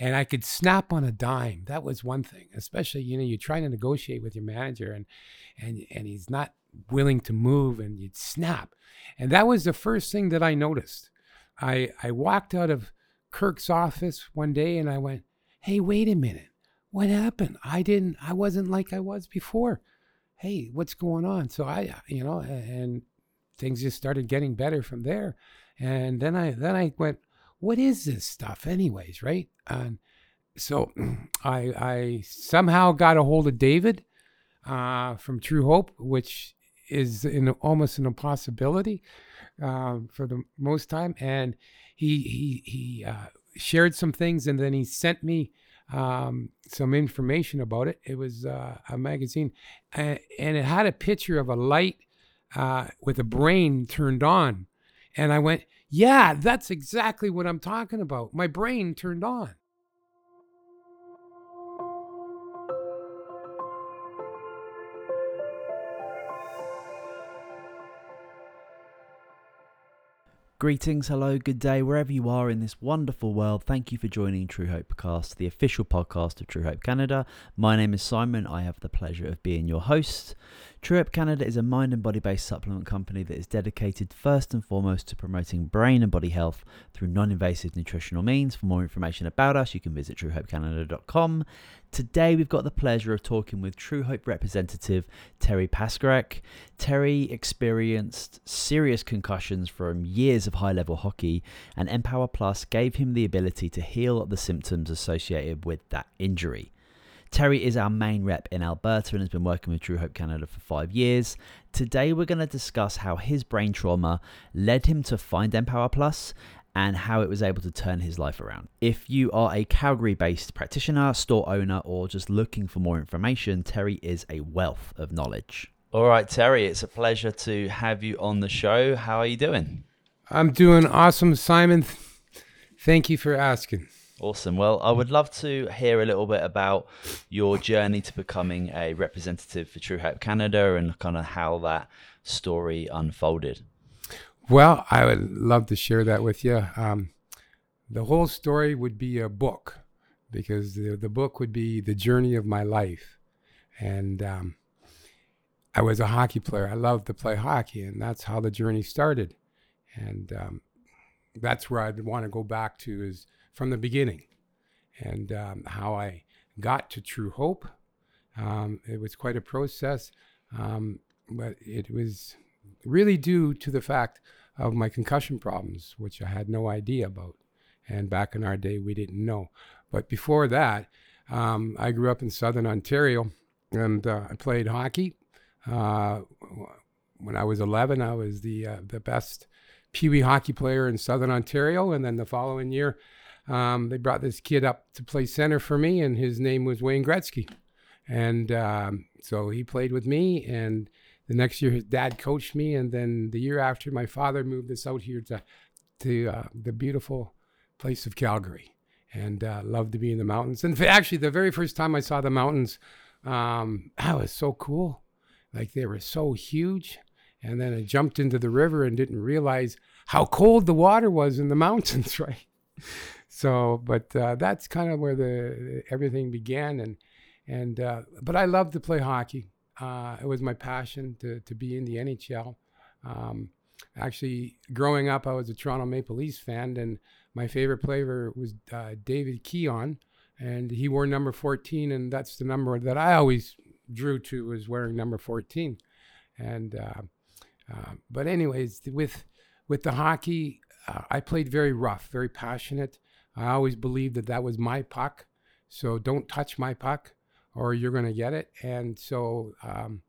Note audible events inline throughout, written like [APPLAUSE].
and I could snap on a dime. That was one thing, especially you know you're trying to negotiate with your manager and and and he's not willing to move, and you'd snap, and that was the first thing that I noticed. I I walked out of Kirk's office one day and I went, "Hey, wait a minute, what happened? I didn't, I wasn't like I was before." Hey, what's going on? So I, you know, and things just started getting better from there. And then I then I went, what is this stuff anyways, right? And so [CLEARS THROAT] I I somehow got a hold of David uh, from True Hope, which is in almost an impossibility um, for the most time, and he he he uh, shared some things, and then he sent me um, some information about it. It was uh, a magazine, and, and, it had a picture of a light uh, with a brain turned on, and I went, yeah, that's exactly what I'm talking about. My brain turned on. Greetings, hello, good day, wherever you are in this wonderful world. Thank you for joining True Hope Cast, the official podcast of True Hope Canada. My name is Simon. I have the pleasure of being your host. True Hope Canada is a mind and body based supplement company that is dedicated first and foremost to promoting brain and body health through non invasive nutritional means. For more information about us, you can visit truehopecanada.com. Today, we've got the pleasure of talking with True Hope representative Terry Paskarek. Terry experienced serious concussions from years of high level hockey, and Empower Plus gave him the ability to heal the symptoms associated with that injury. Terry is our main rep in Alberta and has been working with True Hope Canada for five years. Today, we're going to discuss how his brain trauma led him to find Empower Plus and how it was able to turn his life around. If you are a Calgary based practitioner, store owner, or just looking for more information, Terry is a wealth of knowledge. All right, Terry, it's a pleasure to have you on the show. How are you doing? I'm doing awesome, Simon. Thank you for asking. Awesome. Well, I would love to hear a little bit about your journey to becoming a representative for True Hope Canada and kind of how that story unfolded. Well, I would love to share that with you. Um, the whole story would be a book because the, the book would be the journey of my life. And um, I was a hockey player. I loved to play hockey, and that's how the journey started. And um, that's where I'd want to go back to is from the beginning and um, how I got to True Hope. Um, it was quite a process, um, but it was really due to the fact of my concussion problems, which I had no idea about. And back in our day, we didn't know. But before that, um, I grew up in southern Ontario and uh, I played hockey. Uh, when I was 11, I was the, uh, the best Pee Wee hockey player in southern Ontario. And then the following year, um, they brought this kid up to play center for me, and his name was Wayne Gretzky. And um, so he played with me, and the next year his dad coached me, and then the year after, my father moved us out here to to uh, the beautiful place of Calgary, and uh, loved to be in the mountains. And actually, the very first time I saw the mountains, um, [CLEARS THROAT] that was so cool. Like they were so huge. And then I jumped into the river and didn't realize how cold the water was in the mountains, [LAUGHS] right? So, but uh, that's kind of where the everything began, and and uh, but I love to play hockey. Uh, it was my passion to to be in the NHL. Um, actually, growing up, I was a Toronto Maple Leafs fan, and my favorite player was uh, David Keon, and he wore number 14, and that's the number that I always drew to was wearing number 14. And uh, uh, but anyways, with with the hockey, I played very rough, very passionate. I always believed that that was my puck. So don't touch my puck or you're going to get it. And so um,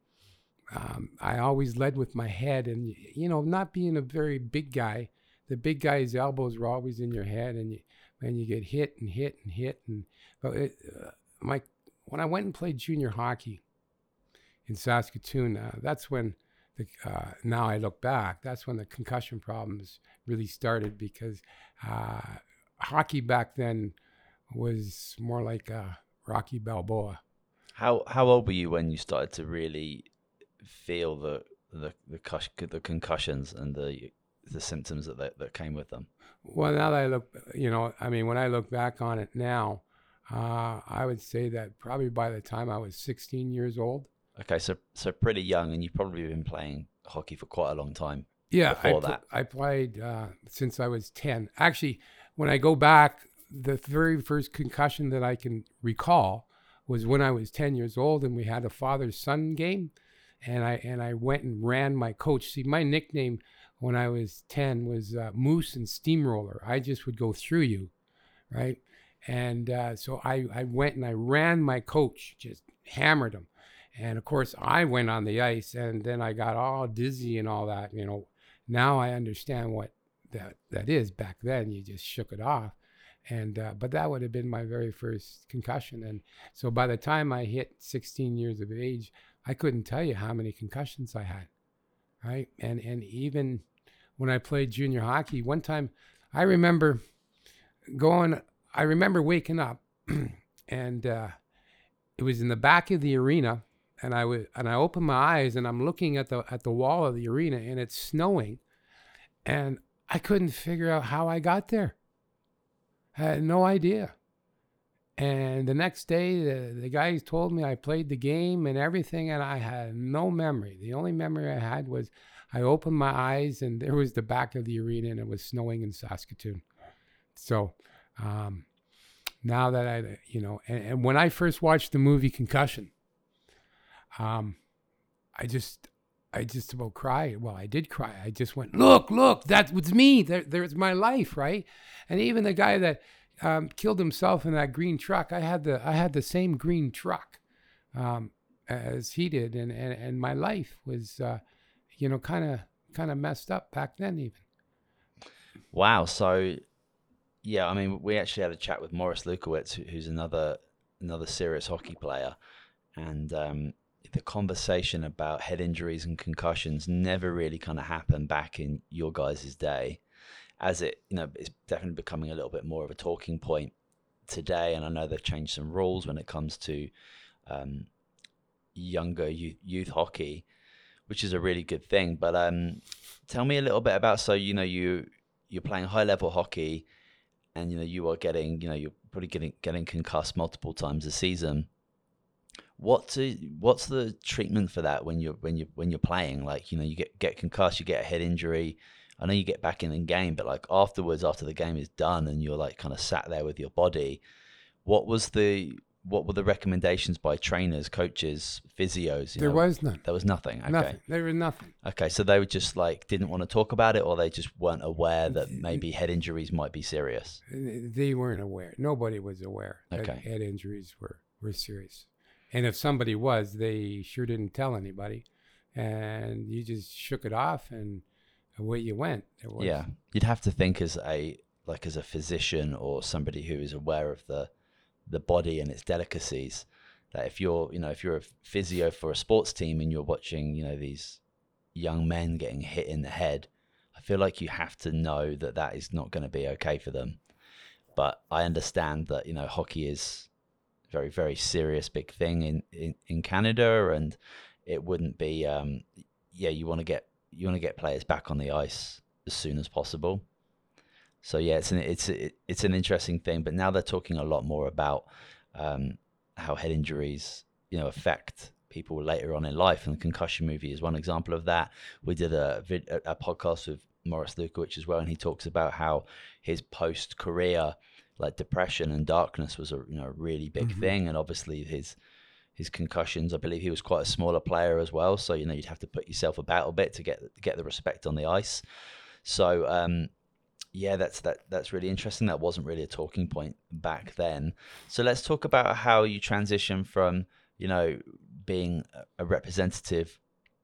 um, I always led with my head. And, you know, not being a very big guy, the big guy's elbows were always in your head. And you, and you get hit and hit and hit. And but it, uh, my, when I went and played junior hockey in Saskatoon, uh, that's when the, uh, now I look back, that's when the concussion problems really started because uh, hockey back then was more like a Rocky Balboa. How how old were you when you started to really feel the the the, the concussions and the the symptoms that, that that came with them? Well, now that I look, you know, I mean, when I look back on it now, uh, I would say that probably by the time I was 16 years old. Okay, so so pretty young, and you've probably been playing hockey for quite a long time. Yeah, I, pl- that. I played uh, since I was 10. Actually, when I go back, the very first concussion that I can recall was when I was 10 years old and we had a father son game. And I, and I went and ran my coach. See, my nickname when I was 10 was uh, Moose and Steamroller. I just would go through you, right? And uh, so I, I went and I ran my coach, just hammered him. And of course, I went on the ice and then I got all dizzy and all that. You know, now I understand what that, that is. Back then, you just shook it off. And, uh, but that would have been my very first concussion. And so by the time I hit 16 years of age, I couldn't tell you how many concussions I had. Right. And, and even when I played junior hockey, one time I remember going, I remember waking up [CLEARS THROAT] and, uh, it was in the back of the arena and I would and I opened my eyes and I'm looking at the at the wall of the arena and it's snowing and I couldn't figure out how I got there. I had no idea. And the next day the, the guys told me I played the game and everything and I had no memory. The only memory I had was I opened my eyes and there was the back of the arena and it was snowing in Saskatoon. So um, now that I, you know, and, and when I first watched the movie Concussion, um, I just, I just about cried. Well, I did cry. I just went, look, look, that was me. There, there's my life, right? And even the guy that um, killed himself in that green truck, I had the, I had the same green truck um, as he did, and and and my life was, uh, you know, kind of, kind of messed up back then, even. Wow. So, yeah, I mean, we actually had a chat with Morris Lukowich, who's another another serious hockey player, and um, the conversation about head injuries and concussions never really kind of happened back in your guys' day, as it you know it's definitely becoming a little bit more of a talking point today. And I know they've changed some rules when it comes to um, younger youth, youth hockey, which is a really good thing. But um, tell me a little bit about so you know you you're playing high level hockey and you know you are getting you know you're probably getting getting concussed multiple times a season what to, what's the treatment for that when you're when you when you're playing like you know you get get concussed you get a head injury i know you get back in the game but like afterwards after the game is done and you're like kind of sat there with your body what was the what were the recommendations by trainers coaches physios you There know? was none. there was nothing okay Nothing. There was nothing. Okay, so they were just like didn't want to talk about it, or they just weren't aware that maybe head injuries might be serious. They weren't aware. Nobody was aware that head injuries were, were serious. And if somebody was, they sure didn't tell anybody. And you just shook it off and away you went. Yeah, you'd have to think as a like as a physician or somebody who is aware of the the body and its delicacies. That if you're you know if you're a physio for a sports team and you're watching you know these young men getting hit in the head, I feel like you have to know that that is not going to be okay for them. But I understand that you know hockey is very very serious big thing in in, in Canada, and it wouldn't be um, yeah you want to get you want to get players back on the ice as soon as possible. So yeah, it's an it's it, it's an interesting thing. But now they're talking a lot more about um, how head injuries you know affect people later on in life, and the concussion movie is one example of that. We did a vid, a, podcast with Morris Lukowich as well, and he talks about how his post career like depression and darkness was a you know really big Mhm. thing, and obviously his his concussions. I believe he was quite a smaller player as well, so you know you'd have to put yourself about a bit to get get the respect on the ice. So um, yeah, that's that that's really interesting. That wasn't really a talking point back then. So let's talk about how you transition from you know being a representative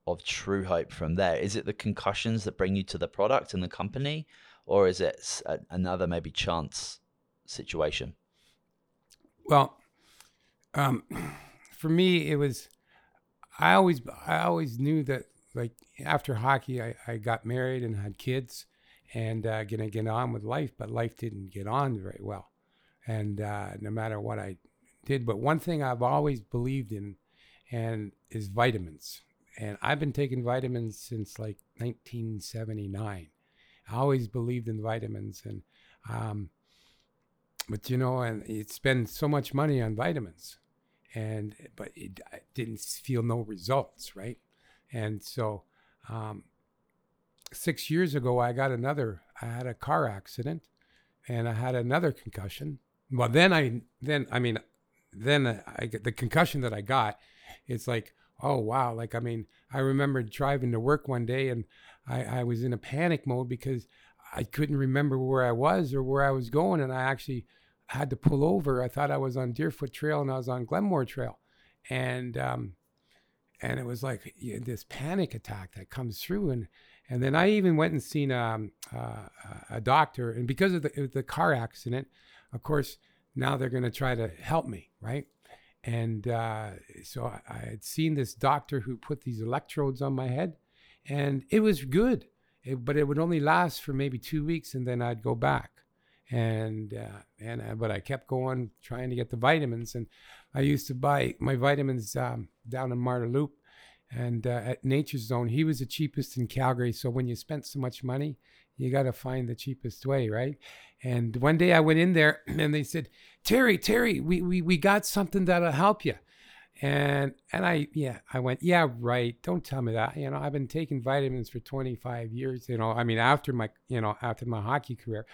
of True Hope from there. Is it the concussions that bring you to the product and the company, or is it another maybe chance situation? Well, um, [CLEARS THROAT] for me, it was. I always, I always knew that, like after hockey, I, I got married and had kids, and uh, gonna get on with life. But life didn't get on very well, and uh, no matter what I did, but one thing I've always believed in, and is vitamins. And I've been taking vitamins since like 1979. I always believed in vitamins, and um, but you know, and you'd spend so much money on vitamins, and but it, didn't feel no results, right? And so, um, six years ago, I got another. I had a car accident, and I had another concussion. Well, then I then I mean, then I get the concussion that I got. It's like, oh wow! Like I mean, I remember driving to work one day, and I, I was in a panic mode because I couldn't remember where I was or where I was going, and I actually had to pull over. I thought I was on Deerfoot Trail and I was on Glenmore Trail, and um, and it was like you know, this panic attack that comes through, and and then I even went and seen um, uh, a doctor, and because of the, the car accident, of course, now they're going to try to help me, right? And uh, so I, I had seen this doctor who put these electrodes on my head, and it was good, it, but it would only last for maybe two weeks, and then I'd go back and uh, and but I kept going trying to get the vitamins and I used to buy my vitamins um, down in Loop and uh, at Nature's Zone. He was the cheapest in Calgary so when you spent so much money you got to find the cheapest way right? And one day I went in there [CLEARS THROAT] and they said Terry Terry we we, we got something that'll help you and and I yeah I went yeah right don't tell me that you know I've been taking vitamins for 25 years you know I mean after my you know after my hockey career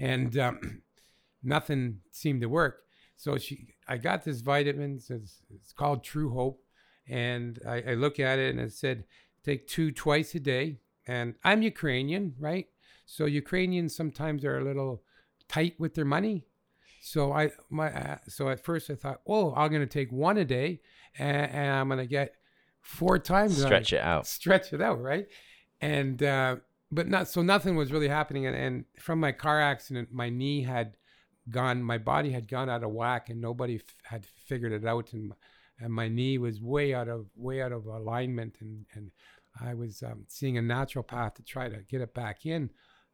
and um, [CLEARS THROAT] nothing seemed to work. So she, I got this vitamin. It's, it's called True Hope, and I, I, look at it and it said take two twice a day. And I'm Ukrainian, right? So Ukrainians sometimes are a little tight with their money. So I my uh, so at first I thought, oh, I'm gonna take one a day, and, and I'm gonna get four times. Stretch it out. Stretch it out, right? And uh, but not so nothing was really happening and, and from my car accident my knee had gone my body had gone out of whack and nobody f- had figured it out and, and my knee was way out of way out of alignment and and I was um, seeing a naturopath to try to get it back in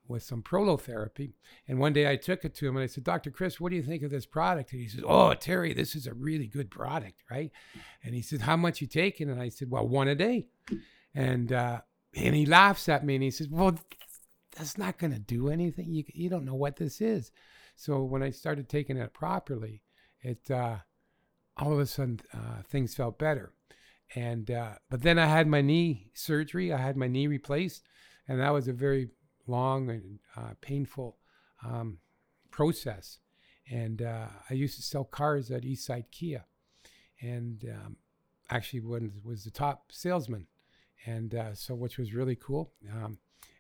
with some prolotherapy. And one day I took it to him and I said, Dr. Chris, what do you think of this product? And he says, Oh, Terry, this is a really good product, right? And he said, How much you taking? And I said, Well, one a day. And uh, and he laughs at me and he says, Well, that's not going to do anything. You, you don't know what this is. So when I started taking it properly, it uh, all of a sudden uh, things felt better. And uh, but then I had my knee surgery. I had my knee replaced, and that was a very long and uh, painful um, process. And uh, I used to sell cars at Eastside Kia, and um, actually was was the top salesman and uh, so which was really cool. Um,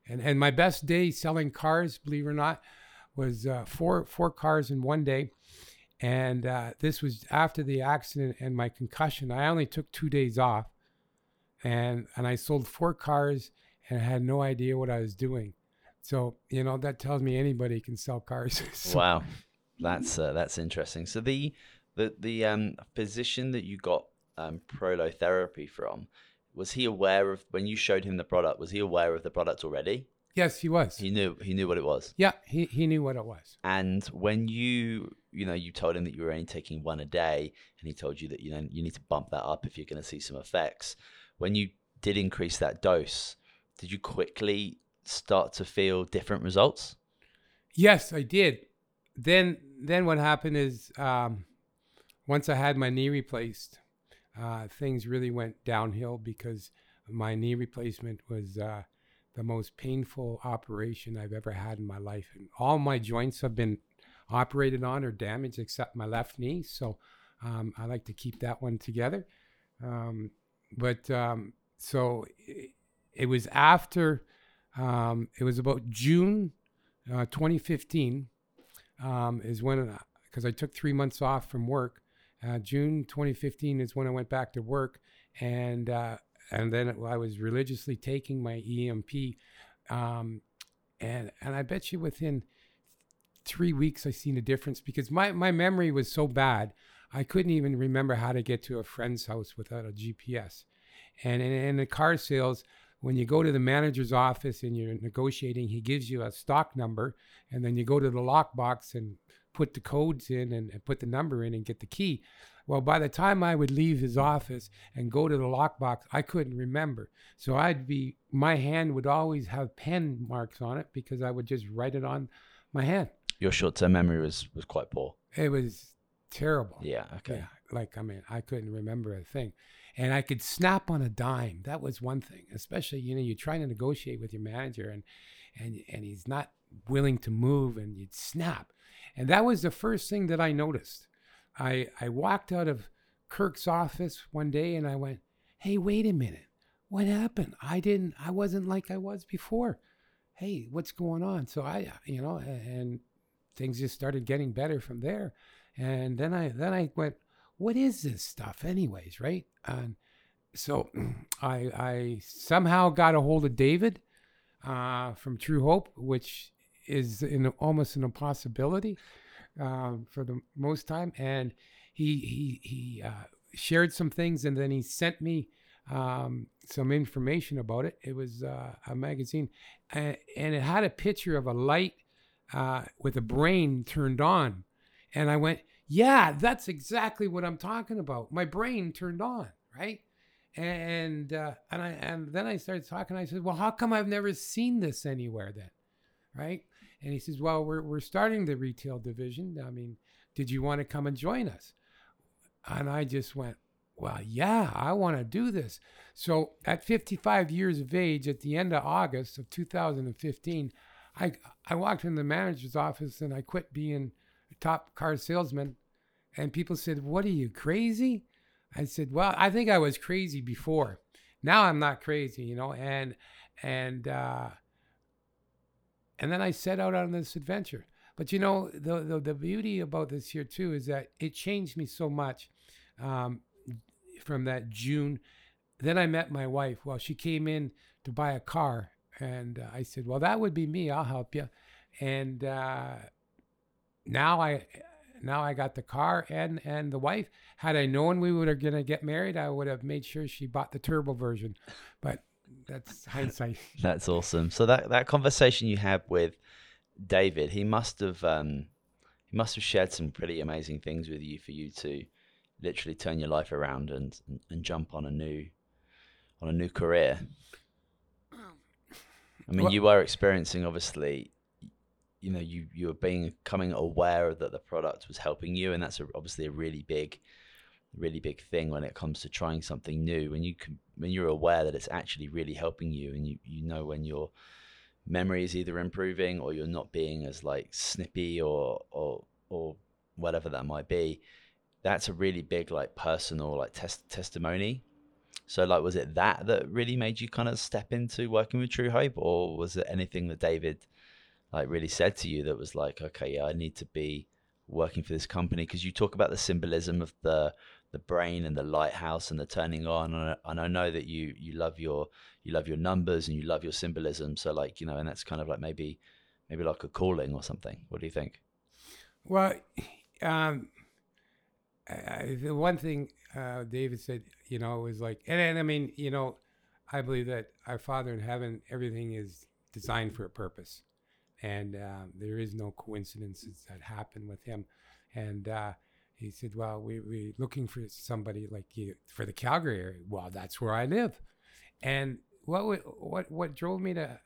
and and my best day selling cars, believe it or not, was uh, four four cars in one day. And uh, this was after the accident and my concussion. I only took two days off, and and I sold four cars and I had no idea what I was doing. So you know that tells me anybody can sell cars. [LAUGHS] so, wow, that's uh, that's interesting. So the the the um, physician that you got um, prolotherapy from was he aware of when you showed him the product? Was he aware of the product already? Yes, he was. He knew he knew what it was. Yeah, he, he knew what it was. And when you you know you told him that you were only taking one a day, and he told you that you know you need to bump that up if you're going to see some effects. When you did increase that dose, did you quickly start to feel different results? Yes, I did. Then then what happened is um, once I had my knee replaced, uh, things really went downhill because my knee replacement was uh, the most painful operation I've ever had in my life. And all my joints have been operated on or damaged except my left knee. So um, I like to keep that one together. Um, but um, so it, it, was after, um, it was about June uh, 2015 um, is when, because I took three months off from work uh, June 2015 is when I went back to work, and uh, and then I was religiously taking my EMP, um, and and I bet you within three weeks I seen a difference because my my memory was so bad I couldn't even remember how to get to a friend's house without a GPS, and in, in the car sales. When you go to the manager's office and you're negotiating, he gives you a stock number, and then you go to the lockbox and put the codes in and, and put the number in and get the key. Well, by the time I would leave his office and go to the lockbox, I couldn't remember. So I'd be, my hand would always have pen marks on it because I would just write it on my hand. Your short-term memory was was quite poor. It was terrible. Yeah. Okay. Yeah, like I mean, I couldn't remember a thing, and I could snap on a dime. That was one thing, especially you know you're trying to negotiate with your manager, and and and he's not willing to move, and you'd snap, and that was the first thing that I noticed. I I walked out of Kirk's office one day, and I went, "Hey, wait a minute, what happened? I didn't, I wasn't like I was before. Hey, what's going on?" So I, you know, and things just started getting better from there. And then I then I went, what is this stuff, anyways, right? And so [CLEARS THROAT] I I somehow got a hold of David uh, from True Hope, which is in almost an impossibility um, for the most time, and he he he uh, shared some things, and then he sent me um, some information about it. It was uh, a magazine, and, and it had a picture of a light uh, with a brain turned on. And I went, yeah, that's exactly what I'm talking about. My brain turned on, right? And uh, and I and then I started talking. I said, well, how come I've never seen this anywhere then, right? And he says, well, we're we're starting the retail division. I mean, did you want to come and join us? And I just went, well, yeah, I want to do this. So at 55 years of age, at the end of August of 2015, I I walked in the manager's office and I quit being a top car salesman, and people said, "What are you crazy?" I said, "Well, I think I was crazy before. Now I'm not crazy, you know." And and uh, and then I set out on this adventure. But you know, the, the the beauty about this here too is that it changed me so much um, from that June. Then I met my wife. Well, she came in to buy a car and uh, I said, "Well, that would be me. I'll help you." And uh, now I now I got the car and and the wife. Had I known we were going to get married, I would have made sure she bought the turbo version. But that's hindsight. [LAUGHS] that's awesome. So that that conversation you had with David, he must have um, he must have shared some pretty amazing things with you for you to literally turn your life around and and, and jump on a new on a new career. I mean, well, you were experiencing obviously, you know, you you were being coming aware that the product was helping you, and that's a, obviously a really big, really big thing when it comes to trying something new. When you can, when you're aware that it's actually really helping you, and you you know when your memory is either improving or you're not being as like snippy or or or whatever that might be, that's a really big like personal like test testimony so, like, was it that that really made you kind of step into working with True Hope, or was it anything that David like really said to you that was like, okay, yeah, I need to be working for this company? Because you talk about the symbolism of the the brain and the lighthouse and the turning on, and, I know that you you love your you love your numbers and you love your symbolism. So, like, you know, and that's kind of like maybe maybe like a calling or something. What do you think? Well, um, I, the one thing uh, David said, you know, was like, and, and I mean, you know, I believe that our Father in heaven, everything is designed for a purpose, and uh, there is no coincidences that happen with him. And uh, he said, "Well, we we looking for somebody like you for the Calgary area. Well, that's where I live." And what what what drove me to,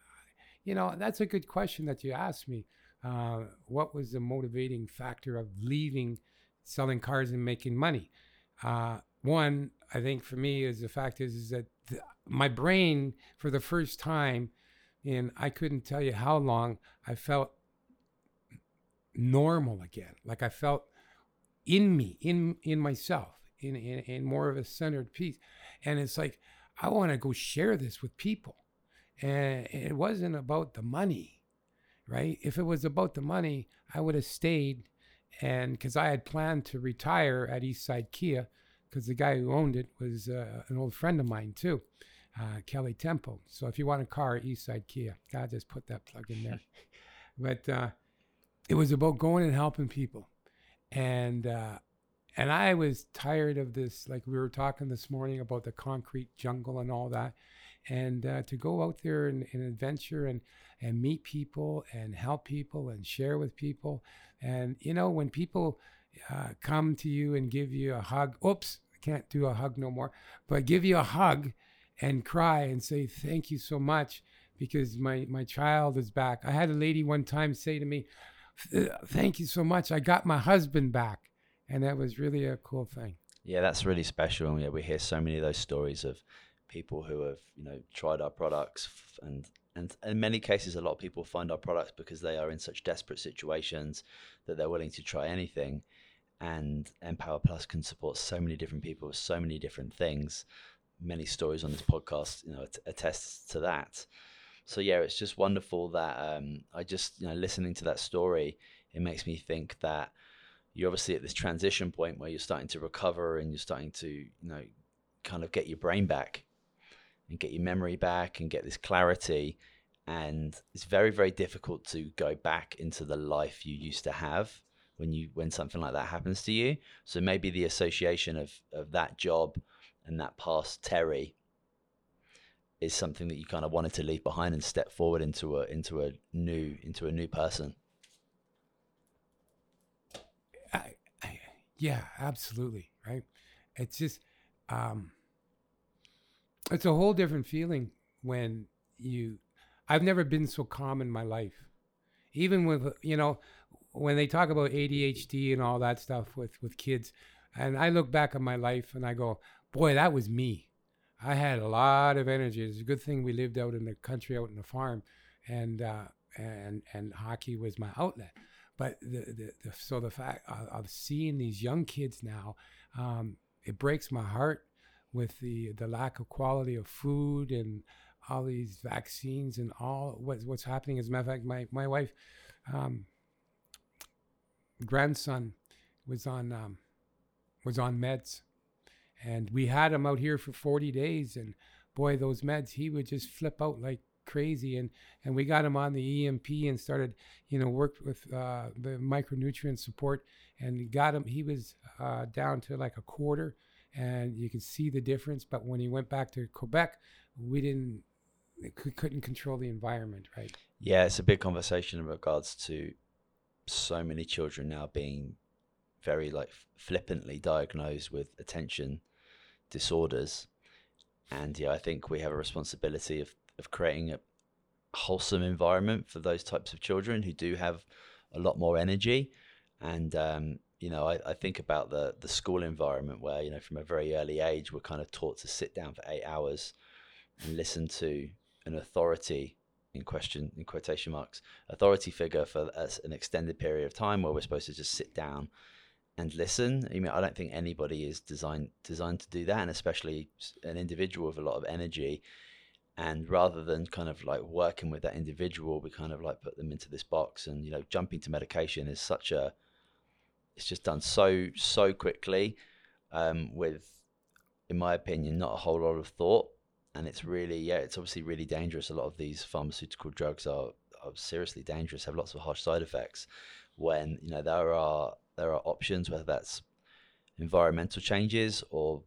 you know, that's a good question that you asked me. Uh, what was the motivating factor of leaving selling cars and making money? Uh, one, I think for me is the fact is, is that th- my brain for the first time in I couldn't tell you how long I felt normal again. Like I felt in me, in in myself, in in, in more of a centered piece. And it's like I want to go share this with people. And it wasn't about the money, right? If it was about the money, I would have stayed and because I had planned to retire at Eastside Kia, because the guy who owned it was uh, an old friend of mine too, uh, Kelly Temple. So if you want a car, Eastside Kia, God just put that plug in there. [LAUGHS] but uh, it was about going and helping people, and uh, and I was tired of this. Like we were talking this morning about the concrete jungle and all that, and uh, to go out there and, and adventure and and meet people and help people and share with people. And you know, when people uh, come to you and give you a hug, oops, I can't do a hug no more, but give you a hug and cry and say thank you so much because my my child is back. I had a lady one time say to me, Uh, "Thank you so much. I got my husband back," and that was really a cool thing. Yeah, that's really special. And yeah, we hear so many of those stories of people who have you know tried our products and and in many cases a lot of people find our products because they are in such desperate situations that they're willing to try anything and empower plus can support so many different people with so many different things many stories on this podcast you know attests to that so yeah it's just wonderful that um, i just you know listening to that story it makes me think that you're obviously at this transition point where you're starting to recover and you're starting to you know kind of get your brain back and get your memory back and get this clarity. And it's very, very difficult to go back into the life you used to have when you when something like that happens to you. So maybe the association of of that job and that past Terry is something that you kind of wanted to leave behind and step forward into a into a new into a new person. I, I, yeah, absolutely, right. It's just um, it's a whole different feeling when you I've never been so calm in my life. Even with you know when they talk about ADHD and all that stuff with with kids and I look back at my life and I go, "Boy, that was me." I had a lot of energy. It's a good thing we lived out in the country, out in the farm, and uh, and and hockey was my outlet. But the, the, the so the fact of, of seeing these young kids now, um, it breaks my heart with the the lack of quality of food and all these vaccines and all what's what's happening. As a matter of fact, my my wife, um, grandson, was on um, was on meds, and we had him out here for forty days, and boy, those meds he would just flip out like crazy and and we got him on the EMP and started you know worked with uh, the micronutrient support and got him he was uh, down to like a quarter and you can see the difference. But when he went back to Quebec, we didn't couldn't control the environment, right? Yeah, it's a big conversation in regards to so many children now being very like flippantly diagnosed with attention disorders. And yeah, I think we have a responsibility of, of creating a wholesome environment for those types of children who do have a lot more energy. And um, you know, I, I think about the the school environment where you know from a very early age we're kind of taught to sit down for eight hours and listen to an authority in question in quotation marks authority figure for an extended period of time where we're supposed to just sit down and listen. I mean, I don't think anybody is designed designed to do that, and especially an individual with a lot of energy. And rather than kind of like working with that individual, we kind of like put them into this box, and you know, jumping to medication is such a it's just done so so quickly um, with in my opinion not a whole lot of thought and it's really yeah it's obviously really dangerous a lot of these pharmaceutical drugs are, are seriously dangerous have lots of harsh side effects when you know there are there are options whether that's environmental changes or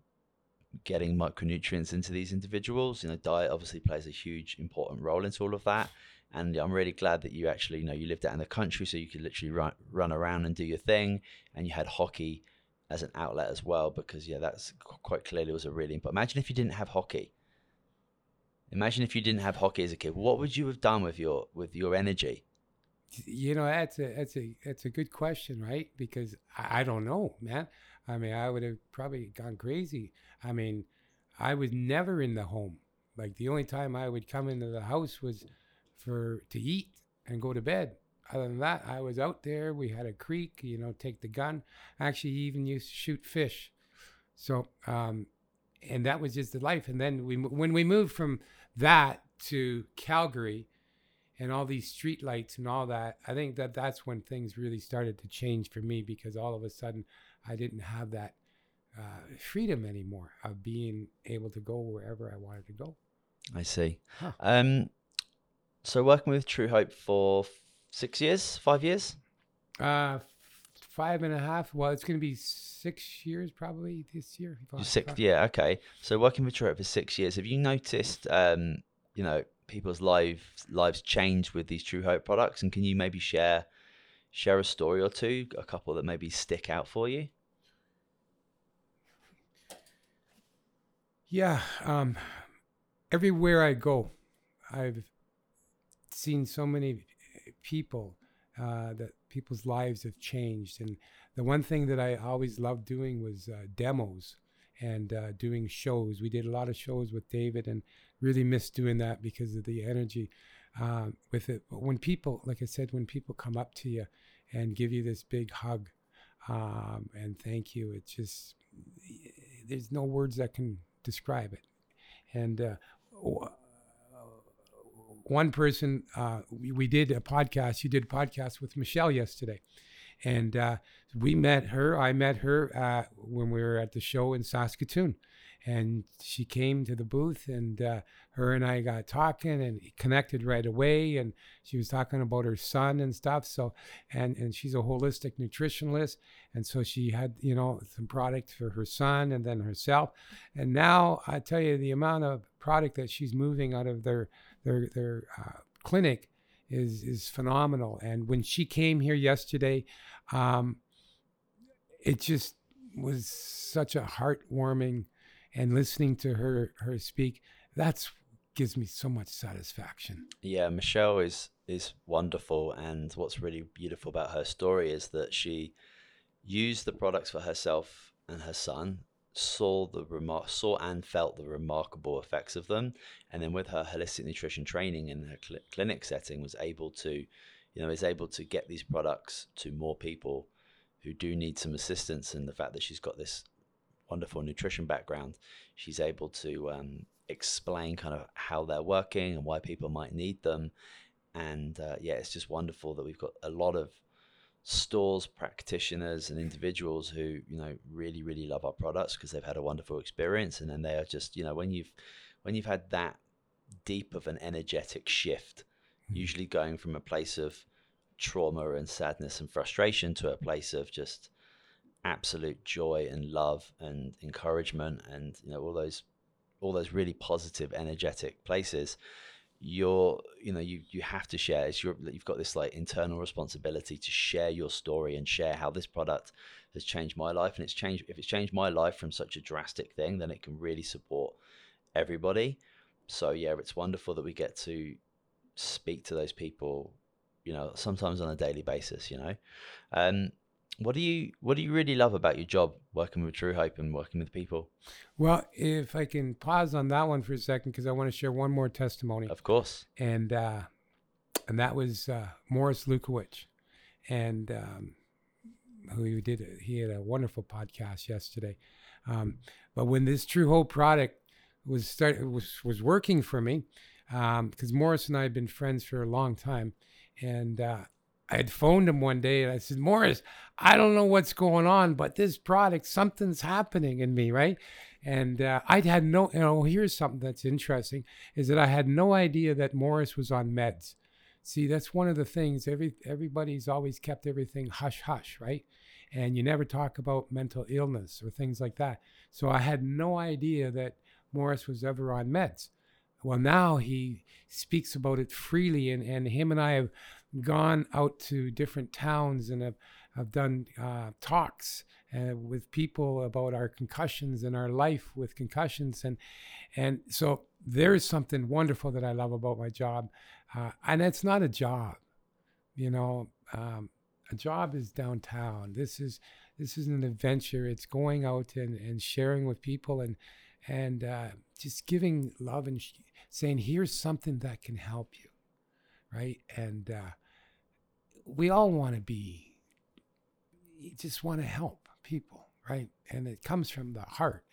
getting micronutrients into these individuals you know diet obviously plays a huge important role into all of that and I'm really glad that you actually, you know, you lived out in the country, so you could literally run run around and do your thing, and you had hockey as an outlet as well, because yeah, that's quite clearly was a really important. Imagine if you didn't have hockey. Imagine if you didn't have hockey as a kid. What would you have done with your with your energy? You know, that's a that's a that's a good question, right? Because I, I don't know, man. I mean, I would have probably gone crazy. I mean, I was never in the home. Like the only time I would come into the house was for to eat and go to bed. Other than that, I was out there. We had a creek, you know, take the gun. Actually, even used to shoot fish. So, um, and that was just the life. And then we, when we moved from that to Calgary, and all these street lights and all that, I think that that's when things really started to change for me because all of a sudden I didn't have that uh, freedom anymore of being able to go wherever I wanted to go. I see. Huh. Um, so working with True Hope for six years, five years. Uh, five and a half. Well, it's going to be six years probably this year. Six, yeah, okay. So working with True Hope for six years, have you noticed, um, you know, people's lives lives change with these True Hope products? And can you maybe share share a story or two, a couple that maybe stick out for you? Yeah, um, everywhere I go, I've seen so many people uh, that people's lives have changed. And the one thing that I always loved doing was uh, demos and uh, doing shows. We did a lot of shows with David and really miss doing that because of the energy um, with it. But when people, like I said, when people come up to you and give you this big hug um, and thank you, it just, there's no words that can describe it. And uh, one person, uh, we, we, did a podcast. You did a podcast with Michelle yesterday. And uh, we met her. I met her uh, when we were at the show in Saskatoon and she came to the booth and uh, her and i got talking and connected right away and she was talking about her son and stuff so and and she's a holistic nutritionalist and so she had you know some product for her son and then herself and now i tell you the amount of product that she's moving out of their their their uh, clinic is is phenomenal and when she came here yesterday um, it just was such a heartwarming and listening to her her speak that's gives me so much satisfaction. Yeah michelle is is wonderful and what's really beautiful about her story is that she used the products for herself and her son saw the remar- saw and felt the remarkable effects of them and then with her holistic nutrition training in her cl- clinic setting was able to you know is able to get these products to more people who do need some assistance and the fact that she's got this wonderful nutrition background, she's able to um, explain kind of how they're working and why people might need them. And uh, yeah, it's just wonderful that we've got a lot of stores, practitioners, and individuals who you know really really love our products because they've had a wonderful experience, and then they are just you know when you've when you've had that deep of an energetic shift, mm-hmm. usually going from a place of trauma and sadness and frustration to a place of just absolute joy and love and encouragement and you know all those all those really positive energetic places you're you know you you have to share. It's your you've got this like internal responsibility to share your story and share how this product has changed my life. And it's changed if it's changed my life from such a drastic thing then it can really support everybody. So yeah it's wonderful that we get to speak to those people you know sometimes on a daily basis you know? Um what do you What do you really love about your job, working with True Hope and working with people? Well, if I can pause on that one for a second, because I want to share one more testimony. Of course. And uh, and that was uh, Morris Lukowich, and um, who did he had a wonderful podcast yesterday. Um, but when this True Hope product was start was was working for me, because um, Morris and I had been friends for a long time, and uh, I had phoned him one day and I said, Morris, I don't know what's going on, but this product, something's happening in me, right? And uh, I had no, you know, here's something that's interesting is that I had no idea that Morris was on meds. See, that's one of the things. Every everybody's always kept everything hush hush, right? And you never talk about mental illness or things like that. So I had no idea that Morris was ever on meds. Well, now he speaks about it freely, and, and him and I have gone out to different towns and have, have done uh, talks uh, with people about our concussions and our life with concussions. And and so there's something wonderful that I love about my job uh, and it's not a job you know um, a job is downtown. This is this is an adventure. It's going out and, and sharing with people and and uh, just giving love and sh- saying here's something that can help you right and uh, we all want to be, you just want to help people, right? And it comes from the heart.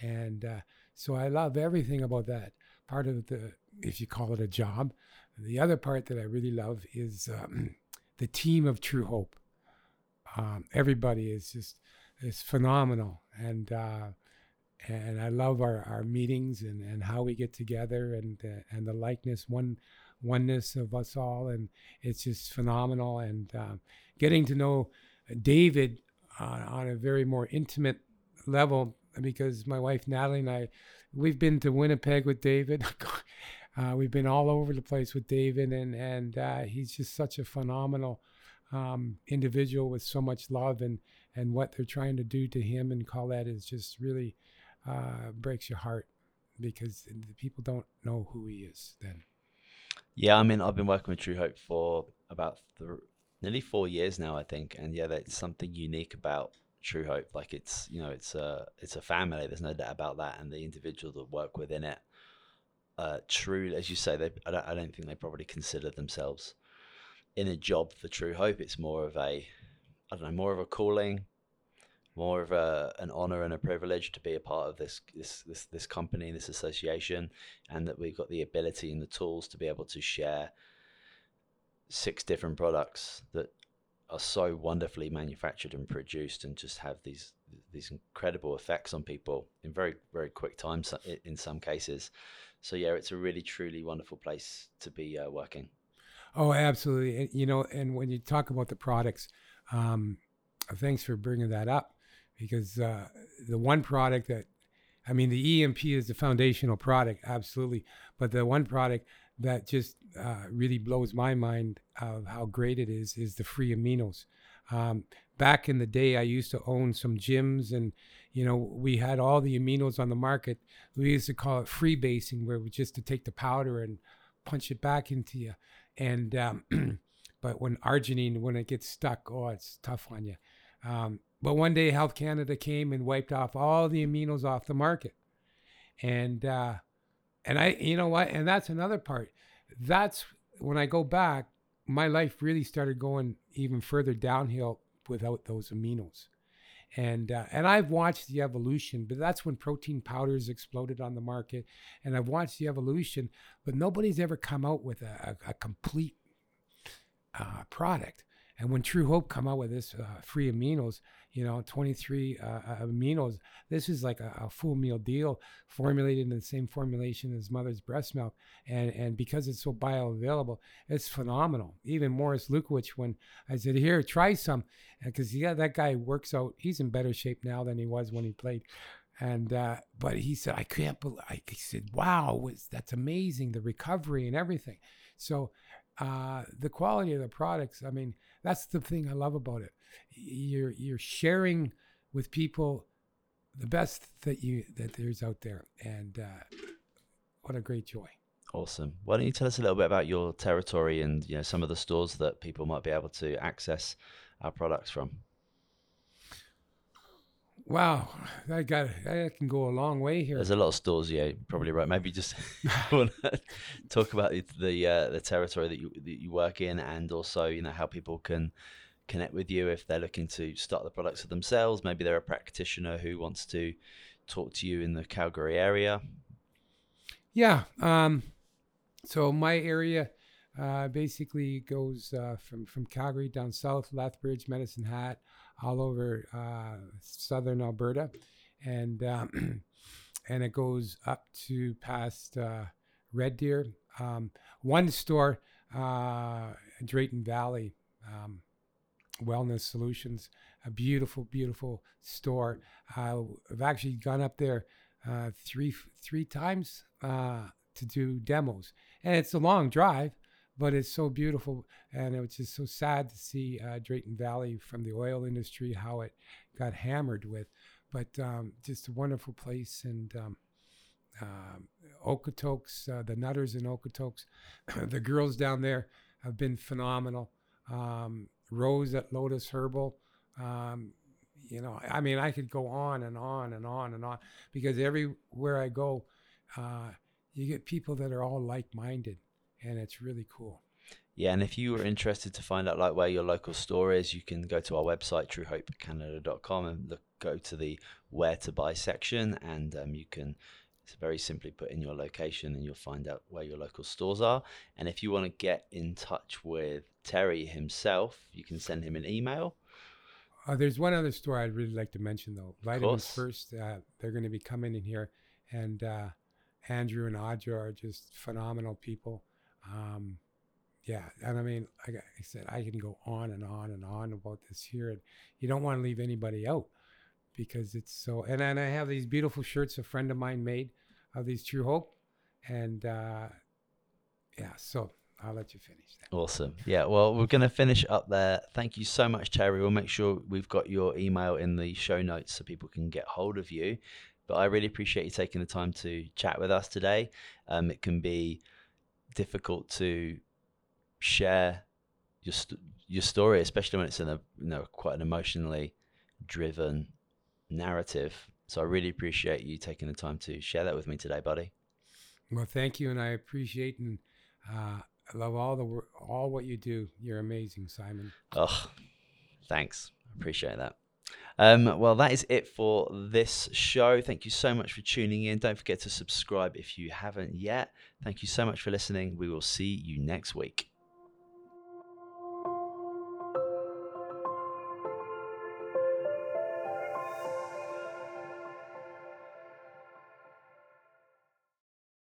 And uh, so I love everything about that part of the, if you call it a job. The other part that I really love is um, [CLEARS THROAT] the team of True Hope. Um, everybody is just is phenomenal, and uh, and I love our, our meetings and, and how we get together and uh, and the likeness one oneness of us all, and it's just phenomenal. And uh, getting to know David on, on a very more intimate level because my wife Natalie and I, we've been to Winnipeg with David. [LAUGHS] uh, we've been all over the place with David, and and uh, he's just such a phenomenal um, individual with so much love, and and what they're trying to do to him and Colette is just really uh, breaks your heart because the people don't know who he is then. Yeah, I mean, I've been working with True Hope for about th- nearly four years now, I think, and yeah, there's something unique about True Hope. Like it's you know it's a it's a family. There's no doubt about that, and the individuals that work within it. Uh, true, as you say, they I don't, I don't think they probably consider themselves in a job for True Hope. It's more of a I don't know, more of a calling, more of a an honor and a privilege to be a part of this this this this company, this association, and that we've got the ability and the tools to be able to share six different products that are so wonderfully manufactured and produced and just have these these incredible effects on people in very very quick time in some cases. So yeah it's a really truly wonderful place to be uh, working. Oh absolutely. You know and when you talk about the products um, thanks for bringing that up because uh, the one product that I mean, the EMP is the foundational product, absolutely. But the one product that just uh, really blows my mind of how great it is is the free aminos. Um, back in the day, I used to own some gyms, and you know we had all the aminos on the market. We used to call it free basing, where we just to take the powder and punch it back into you. And um, [CLEARS THROAT] but when arginine, when it gets stuck, oh, it's tough on you. Um, but one day, Health Canada came and wiped off all the aminos off the market, and uh, and I, you know what? And that's another part. That's when I go back, my life really started going even further downhill without those aminos. And uh, and I've watched the evolution, but that's when protein powders exploded on the market, and I've watched the evolution, but nobody's ever come out with a, a, a complete uh, product. And when True Hope come out with this uh, free aminos, you know, 23 uh, uh, aminos, this is like a, a, full meal deal formulated in the same formulation as mother's breast milk. And, and because it's so bioavailable, it's phenomenal. Even Morris Lukowich, when I said, here, try some, because yeah, that guy works out. He's in better shape now than he was when he played. And, uh, but he said, I can't believe, I, he said, wow, was, that's amazing, the recovery and everything. So, uh, the quality of the products, I mean, that's the thing I love about it. You're you're sharing with people the best that you that there's out there, and uh, what a great joy. Awesome. Why don't you tell us a little bit about your territory and you know some of the stores that people might be able to access our products from? Wow, I got I can go a long way here. There's a lot of stores, yeah, probably right. Maybe just [LAUGHS] talk about the the, uh, the territory that you that you work in, and also you know how people can connect with you if they're looking to start the products for themselves. Maybe they're a practitioner who wants to talk to you in the Calgary area. Yeah. Um, so my area uh, basically goes uh, from from Calgary down south, Lethbridge, Medicine Hat all over uh, southern Alberta, and um, [CLEARS THROAT] and it goes up to past uh, Red Deer. Um, one store, uh, Drayton Valley um, Wellness Solutions, a beautiful, beautiful store. Uh, I've actually gone up there uh, three three times uh, to do demos, and it's a long drive but it's so beautiful. And it's just so sad to see uh, Drayton Valley from the oil industry, how it got hammered with. But um, just a wonderful place. And um, uh, Okotoks, uh, the Nutters in Okotoks, [CLEARS THROAT] the girls down there have been phenomenal. Um, Rose at Lotus Herbal. Um, you know, I mean, I could go on and on and on and on because everywhere I go, uh, you get people that are all like minded and it's really cool. Yeah, and if you are interested to find out like where your local store is, you can go to our website truehopecanada.com and look, go to the where to buy section, and um, you can very simply put in your location, and you'll find out where your local stores are. And if you want to get in touch with Terry himself, you can send him an email. Uh, there's one other store I'd really like to mention though. Vitamins First, uh, they're going to be coming in here, and uh, Andrew and Audra are just phenomenal people. Um, yeah, and I mean, like I said, I can go on and on and on about this here, and you don't want to leave anybody out because it's so. And then I have these beautiful shirts a friend of mine made of these True Hope, and uh, yeah, so I'll let you finish that. Awesome. Yeah, well, we're going to finish up there. Thank you so much, Terry. We'll make sure we've got your email in the show notes so people can get hold of you. But I really appreciate you taking the time to chat with us today. Um, it can be difficult to share your st- your story, especially when it's in a you know quite an emotionally driven narrative. So I really appreciate you taking the time to share that with me today, buddy. Well, thank you, and I appreciate and uh, I love all the all what you do. You're amazing, Simon. Oh, thanks. Appreciate that. Um, well, that is it for this show. Thank you so much for tuning in. Don't forget to subscribe if you haven't yet. Thank you so much for listening. We will see you next week.